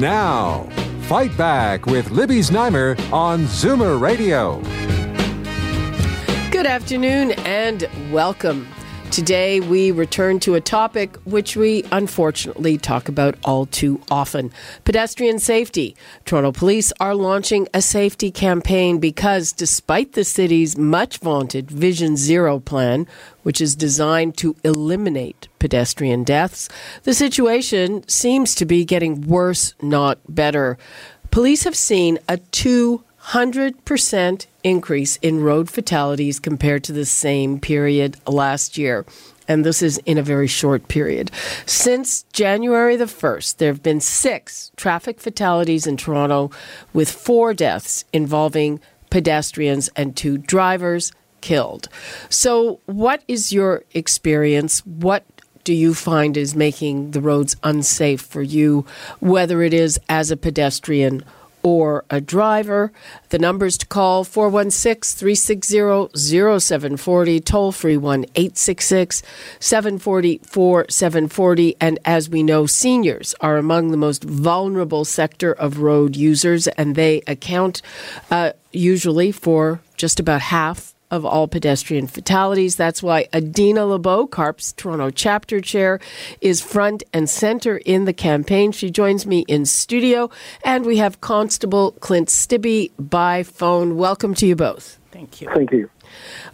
Now, Fight Back with Libby Znaimer on Zoomer Radio. Good afternoon and welcome. Today, we return to a topic which we unfortunately talk about all too often pedestrian safety. Toronto Police are launching a safety campaign because, despite the city's much vaunted Vision Zero plan, which is designed to eliminate pedestrian deaths, the situation seems to be getting worse, not better. Police have seen a 200% increase in road fatalities compared to the same period last year. And this is in a very short period. Since January the 1st, there have been six traffic fatalities in Toronto, with four deaths involving pedestrians and two drivers killed. So, what is your experience? What do you find is making the roads unsafe for you, whether it is as a pedestrian or a driver. The numbers to call 416 360 0740, toll free 1 866 740 4740. And as we know, seniors are among the most vulnerable sector of road users, and they account uh, usually for just about half of all pedestrian fatalities. That's why Adina Lebo, CARP's Toronto chapter chair, is front and center in the campaign. She joins me in studio, and we have Constable Clint Stibbe by phone. Welcome to you both. Thank you. Thank you.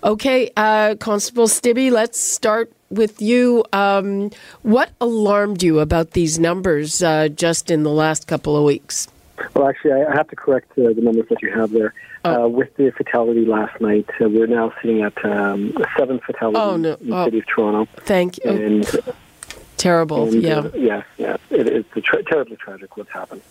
Okay, uh, Constable Stibbe, let's start with you. Um, what alarmed you about these numbers uh, just in the last couple of weeks? Well, actually, I have to correct uh, the numbers that you have there. Oh. Uh, with the fatality last night, uh, we're now sitting at um, seven fatalities oh, no. in the oh. city of Toronto. Thank you. And, Terrible, and, yeah. Uh, yeah, yeah. It, it's tra- terribly tragic what's happened.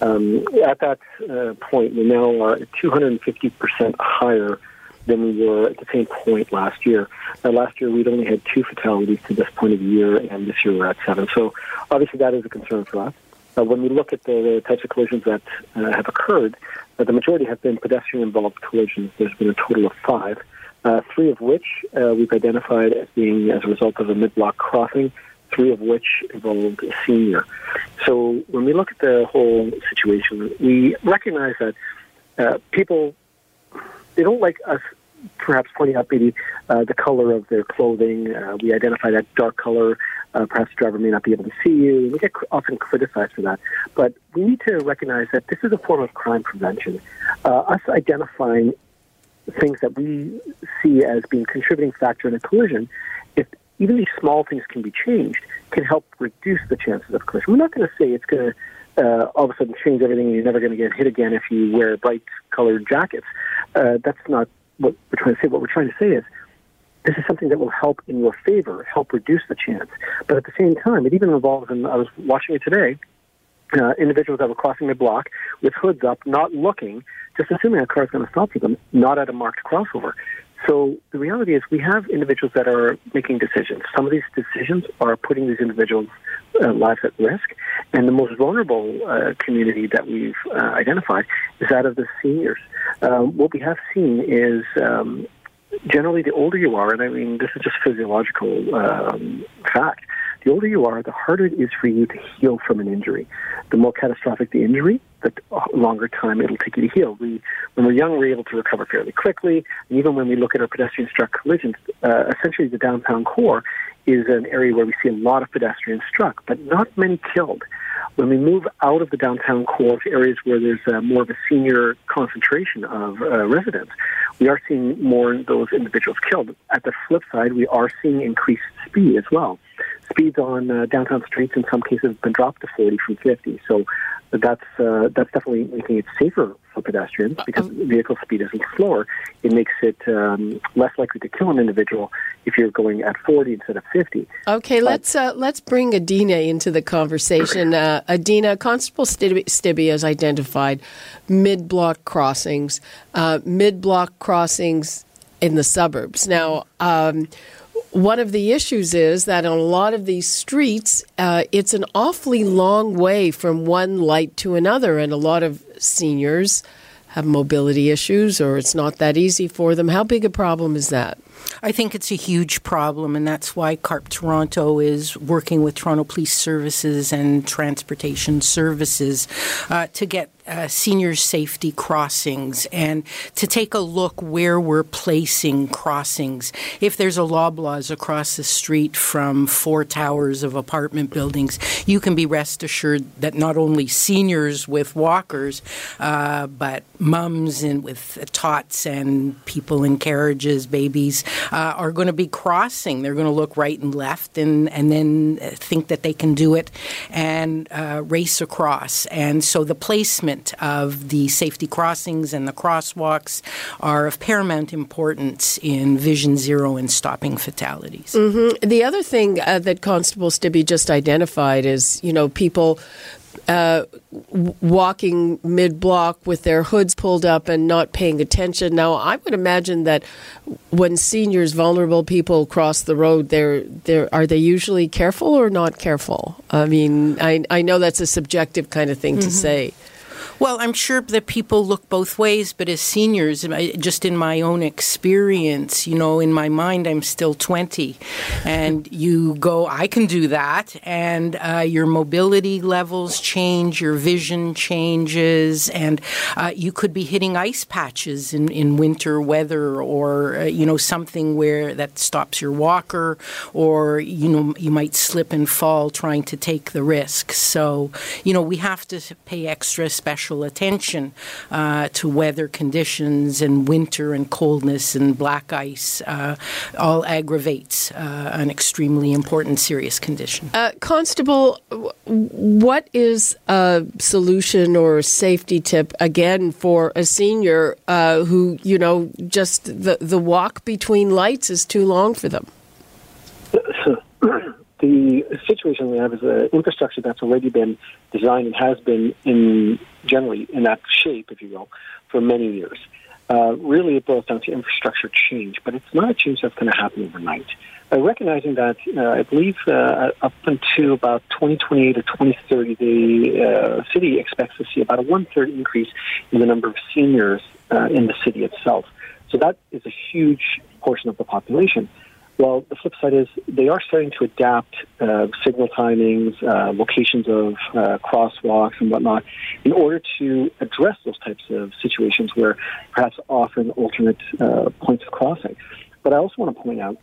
Um, at that uh, point, we now are 250% higher than we were at the same point last year. Now, last year, we'd only had two fatalities to this point of the year, and this year we're at seven. So, obviously, that is a concern for us. Uh, when we look at the, the, types of collisions that uh, have occurred, uh, the majority have been pedestrian-involved collisions. There's been a total of five, uh, three of which uh, we've identified as being as a result of a mid-block crossing, three of which involved a senior. So when we look at the whole situation, we recognize that uh, people they don't like us perhaps pointing out maybe uh, the color of their clothing. Uh, we identify that dark color. Perhaps the driver may not be able to see you. We get often criticized for that. But we need to recognize that this is a form of crime prevention. Uh, us identifying things that we see as being contributing factor in a collision, if even these small things can be changed, can help reduce the chances of collision. We're not going to say it's going to uh, all of a sudden change everything and you're never going to get hit again if you wear bright colored jackets. Uh, that's not what we're trying to say. What we're trying to say is this is something that will help in your favor, help reduce the chance. But at the same time, it even involves, and I was watching it today, uh, individuals that were crossing the block with hoods up, not looking, just assuming a car is going to stop for them, not at a marked crossover. So the reality is we have individuals that are making decisions. Some of these decisions are putting these individuals' uh, lives at risk. And the most vulnerable uh, community that we've uh, identified is that of the seniors. Um, what we have seen is um, generally the older you are, and I mean, this is just physiological um, fact, the older you are, the harder it is for you to heal from an injury. The more catastrophic the injury, the longer time it'll take you to heal. We, when we're young, we're able to recover fairly quickly. And even when we look at our pedestrian struck collisions, uh, essentially the downtown core is an area where we see a lot of pedestrians struck, but not many killed. When we move out of the downtown core to areas where there's uh, more of a senior concentration of uh, residents, we are seeing more of those individuals killed. At the flip side, we are seeing increased speed as well. Speeds on uh, downtown streets in some cases have been dropped to 40 from 50. So that's uh, that's definitely making it safer for pedestrians because vehicle speed isn't slower. It makes it um, less likely to kill an individual if you're going at 40 instead of 50. Okay, but, let's uh, let's bring Adina into the conversation. Uh, Adina, Constable Stibbe, Stibbe has identified mid-block crossings, uh, mid-block crossings in the suburbs. Now. Um, one of the issues is that on a lot of these streets, uh, it's an awfully long way from one light to another, and a lot of seniors have mobility issues or it's not that easy for them. How big a problem is that? I think it's a huge problem, and that's why CARP Toronto is working with Toronto Police Services and Transportation Services uh, to get uh, senior safety crossings and to take a look where we're placing crossings. If there's a Loblaws across the street from four towers of apartment buildings, you can be rest assured that not only seniors with walkers, uh, but mums and with tots and people in carriages, babies, uh, are going to be crossing. They're going to look right and left and, and then think that they can do it and uh, race across. And so the placement of the safety crossings and the crosswalks are of paramount importance in Vision Zero and stopping fatalities. Mm-hmm. The other thing uh, that Constable Stibbe just identified is, you know, people uh, walking mid block with their hoods pulled up and not paying attention. Now, I would imagine that when seniors, vulnerable people cross the road, they're, they're, are they usually careful or not careful? I mean, I, I know that's a subjective kind of thing mm-hmm. to say. Well, I'm sure that people look both ways, but as seniors, just in my own experience, you know, in my mind, I'm still 20. And you go, I can do that. And uh, your mobility levels change, your vision changes, and uh, you could be hitting ice patches in, in winter weather or, uh, you know, something where that stops your walker, or, you know, you might slip and fall trying to take the risk. So, you know, we have to pay extra special special attention uh, to weather conditions and winter and coldness and black ice uh, all aggravates uh, an extremely important serious condition. Uh, Constable, what is a solution or a safety tip again for a senior uh, who you know just the the walk between lights is too long for them? the situation we have is an infrastructure that's already been designed and has been in generally in that shape, if you will, for many years. Uh, really, it boils down to infrastructure change, but it's not a change that's going to happen overnight. Uh, recognizing that, uh, I believe uh, up until about 2028 or 2030, the uh, city expects to see about a one third increase in the number of seniors uh, in the city itself. So that is a huge portion of the population. Well, the flip side is they are starting to adapt uh, signal timings, uh, locations of uh, crosswalks and whatnot in order to address those types of situations where perhaps often alternate uh, points of crossing. But I also want to point out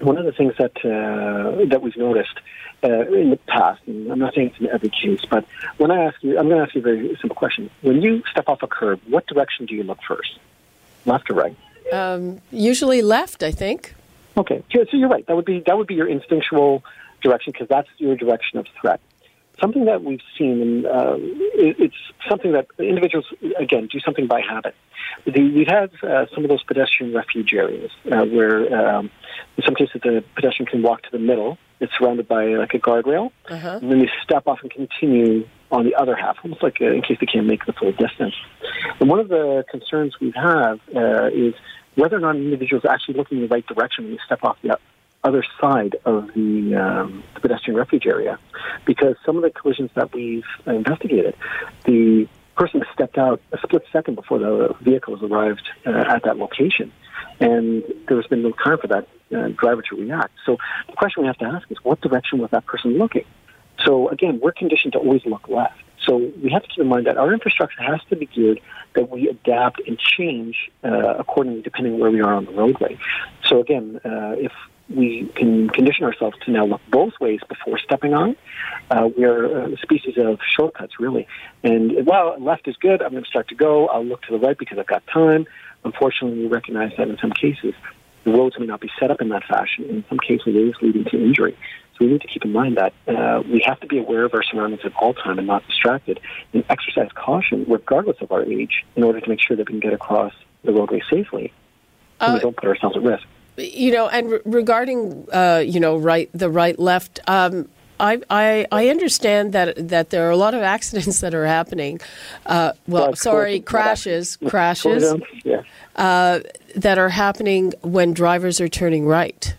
one of the things that uh, that we've noticed uh, in the past, and I'm not saying it's in every case, but when I ask you, I'm going to ask you a very simple question. When you step off a curb, what direction do you look first? Left or right? Um, usually left, I think. Okay, so you're right. That would be that would be your instinctual direction because that's your direction of threat. Something that we've seen, and uh, it's something that individuals again do something by habit. The, we've had uh, some of those pedestrian refuge areas uh, where, um, in some cases, the pedestrian can walk to the middle. It's surrounded by like a guardrail, uh-huh. and then they step off and continue on the other half, almost like uh, in case they can't make the full distance. And one of the concerns we have uh, is whether or not an individual is actually looking in the right direction when you step off the other side of the, um, the pedestrian refuge area. Because some of the collisions that we've investigated, the person stepped out a split second before the vehicles arrived uh, at that location. And there's been no time for that uh, driver to react. So the question we have to ask is what direction was that person looking? So again, we're conditioned to always look left. So we have to keep in mind that our infrastructure has to be geared that we adapt and change uh, accordingly depending where we are on the roadway. So again, uh, if we can condition ourselves to now look both ways before stepping on. Uh, we are a species of shortcuts, really. And while left is good, I'm going to start to go. I'll look to the right because I've got time. Unfortunately, we recognize that in some cases, the roads may not be set up in that fashion. In some cases, it is leading to injury. So we need to keep in mind that uh, we have to be aware of our surroundings at all time and not distracted, and exercise caution regardless of our age in order to make sure that we can get across the roadway safely and we don't put ourselves at risk. You know, and re- regarding uh, you know right the right left. Um, I, I, I understand that that there are a lot of accidents that are happening. Uh, well, Well, sorry, crashes, crashes Yeah. uh, that are happening when drivers are turning right.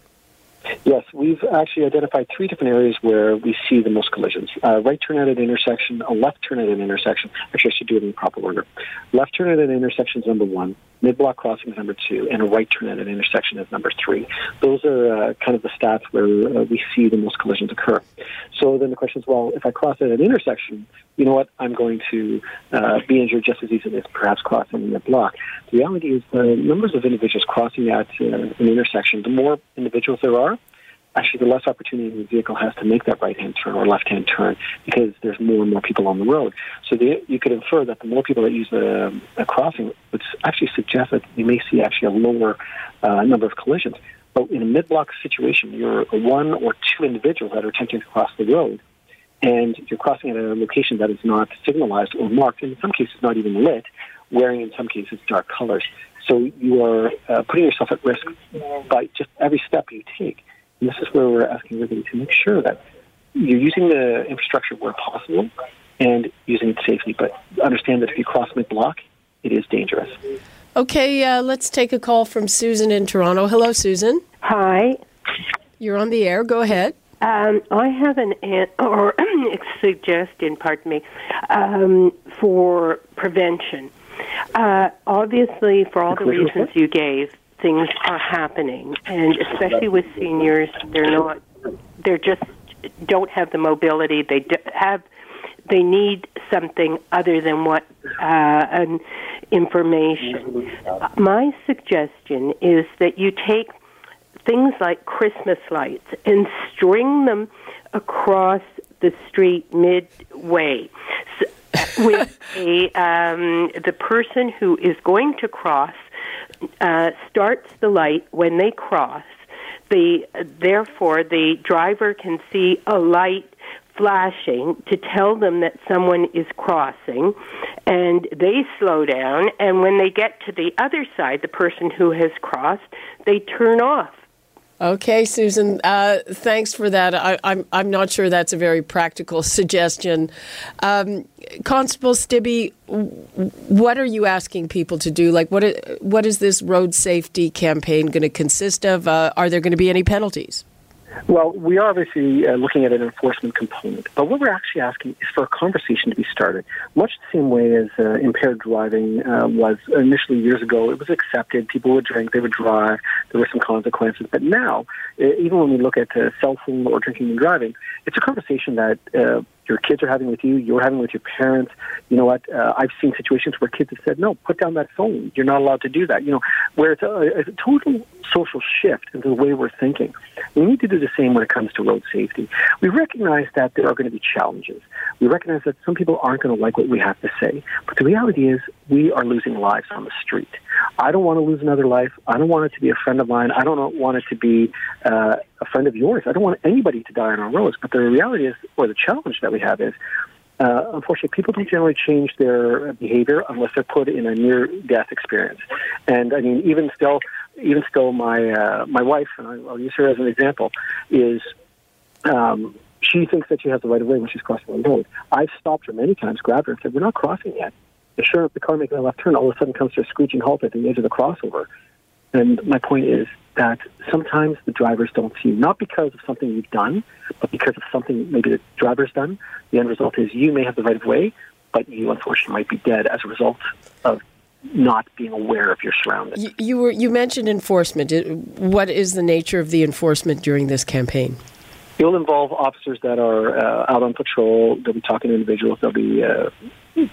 Yes, we've actually identified three different areas where we see the most collisions. Uh, right turn at an intersection, a left turn at an intersection. Actually, I should do it in proper order. Left turn at an intersection is number one, mid-block crossing is number two, and a right turn at an intersection is number three. Those are uh, kind of the stats where uh, we see the most collisions occur. So then the question is, well, if I cross at an intersection, you know what? I'm going to uh, be injured just as easily as perhaps crossing the block. The reality is the numbers of individuals crossing at uh, an intersection, the more individuals there are, actually the less opportunity the vehicle has to make that right-hand turn or left-hand turn because there's more and more people on the road. So the, you could infer that the more people that use the, the crossing would actually suggest that you may see actually a lower uh, number of collisions. But in a mid-block situation, you're one or two individuals that are attempting to cross the road, and you're crossing at a location that is not signalized or marked, and in some cases not even lit, wearing in some cases dark colors. So you are uh, putting yourself at risk by just every step you take. And this is where we're asking everybody to make sure that you're using the infrastructure where possible and using it safely. But understand that if you cross mid-block, it is dangerous. Okay, uh, let's take a call from Susan in Toronto. Hello, Susan. Hi. You're on the air. Go ahead. Um, I have an an or suggestion, pardon me, um, for prevention. Uh, obviously, for all the reasons you gave, things are happening, and especially with seniors, they're not, they're just don't have the mobility. They have, they need something other than what uh, an information. My suggestion is that you take things like Christmas lights and string them across the street midway. With a, um, the person who is going to cross uh, starts the light when they cross. The therefore the driver can see a light flashing to tell them that someone is crossing and they slow down and when they get to the other side the person who has crossed they turn off Okay, Susan. Uh, thanks for that. I, am I'm, I'm not sure that's a very practical suggestion. Um, Constable Stibbe, what are you asking people to do? Like, what what is this road safety campaign going to consist of? Uh, are there going to be any penalties? Well, we are obviously uh, looking at an enforcement component, but what we're actually asking is for a conversation to be started, much the same way as uh, impaired driving uh, was initially years ago. It was accepted; people would drink, they would drive. There were some consequences, but now, even when we look at uh, cell phone or drinking and driving, it's a conversation that uh, your kids are having with you, you're having with your parents. You know what? Uh, I've seen situations where kids have said, "No, put down that phone. You're not allowed to do that." You know, where it's a, it's a total social shift in the way we're thinking. We need to do the same when it comes to road safety. We recognize that there are going to be challenges. We recognize that some people aren't going to like what we have to say. But the reality is, we are losing lives on the street. I don't want to lose another life. I don't want it to be a friend of mine. I don't want it to be uh, a friend of yours. I don't want anybody to die on our roads. But the reality is, or the challenge that we have is, uh, unfortunately, people don't generally change their behavior unless they're put in a near-death experience. And I mean, even still, even still, my uh, my wife, and I'll use her as an example, is um, she thinks that she has the right of way when she's crossing the road. I've stopped her many times, grabbed her, and said, "We're not crossing yet." And sure the car making a left turn all of a sudden comes to a screeching halt at the edge of the crossover. And my point is that sometimes the drivers don't see, not because of something you've done, but because of something maybe the driver's done. The end result is you may have the right of way, but you unfortunately might be dead as a result of not being aware of your surroundings. You, you were you mentioned enforcement. What is the nature of the enforcement during this campaign? It'll involve officers that are uh, out on patrol. They'll be talking to individuals. They'll be uh,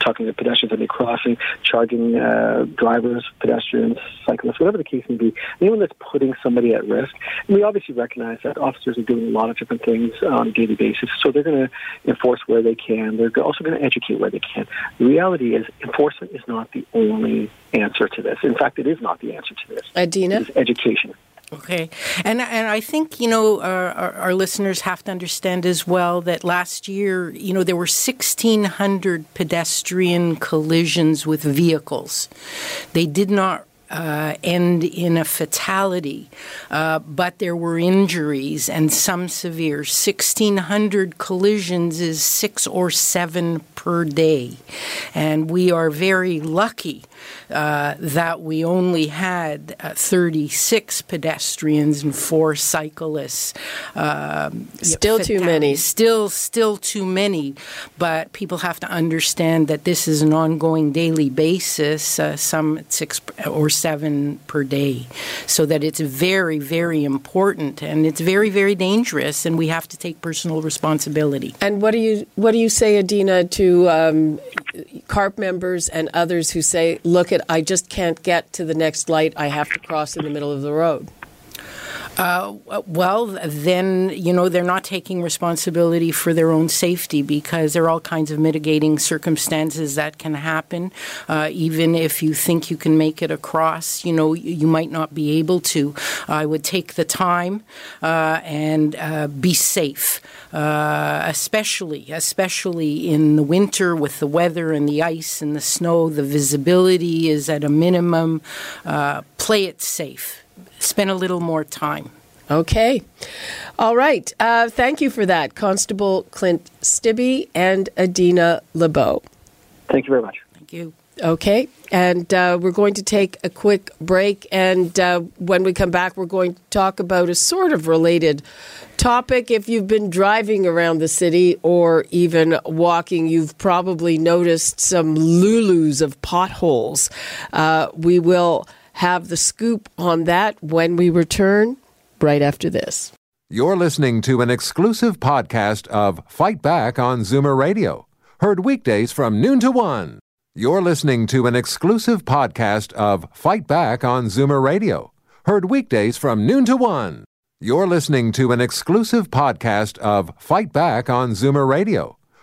talking to pedestrians that be crossing, charging uh, drivers, pedestrians, cyclists, whatever the case may be. Anyone that's putting somebody at risk. And we obviously recognize that officers are doing a lot of different things on a daily basis, so they're going to enforce where they can. They're also going to educate where they can. The reality is, enforcement is not the only answer to this. In fact, it is not the answer to this. Adina? It's education. Okay, and and I think you know our, our, our, listeners have to understand as well that last year you know there were sixteen hundred pedestrian collisions with vehicles. They did not uh, end in a fatality, uh, but there were injuries and some severe. 1,600 collisions is six or seven per day. And we are very lucky uh, that we only had uh, 36 pedestrians and four cyclists. Um, still too many. Still, still too many. But people have to understand that this is an ongoing daily basis, uh, some six or seven per day. So that it's very, very important and it's very, very dangerous, and we have to take personal responsibility. And what do you what do you say, Adina, to um, CARP members and others who say, "Look at, I just can't get to the next light. I have to cross in the middle of the road." Uh, well, then, you know, they're not taking responsibility for their own safety because there are all kinds of mitigating circumstances that can happen. Uh, even if you think you can make it across, you know, you might not be able to. I would take the time uh, and uh, be safe. Uh, especially, especially in the winter with the weather and the ice and the snow, the visibility is at a minimum. Uh, play it safe spend a little more time. Okay. All right. Uh, thank you for that, Constable Clint Stibbe and Adina Lebo. Thank you very much. Thank you. Okay. And uh, we're going to take a quick break. And uh, when we come back, we're going to talk about a sort of related topic. If you've been driving around the city or even walking, you've probably noticed some Lulus of potholes. Uh, we will have the scoop on that when we return right after this. You're listening to an exclusive podcast of Fight Back on Zoomer Radio, heard weekdays from noon to one. You're listening to an exclusive podcast of Fight Back on Zoomer Radio, heard weekdays from noon to one. You're listening to an exclusive podcast of Fight Back on Zoomer Radio